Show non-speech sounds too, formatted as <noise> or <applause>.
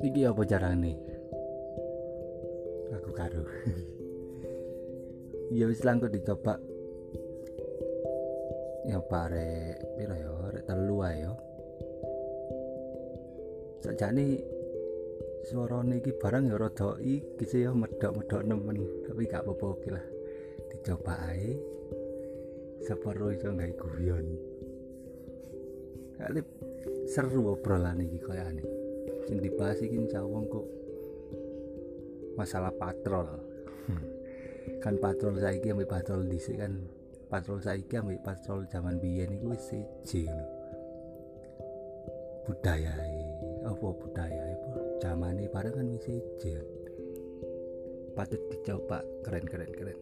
iki apa carane aku karo. <laughs> Ya wis langkut dicoba. Ya pare piro ya? Rek telu ae ya. Sakjane suarane iki barang ya rada iki sih ya medok-medok nemen. Tapi gak apa-apa oke lah. Dicoba ae. Separo iso gawe guyon? Kali seru obrolan iki koyane sing dibahas iki cawong kok masalah patrol. Kan patrol saiki ambek patrol dhisik kan. Patrol saiki ambek patrol zaman biyen iku wis siji lho. Budaya apa budaya apa? Zamane bareng kan wis siji. Patut dicoba keren keren keren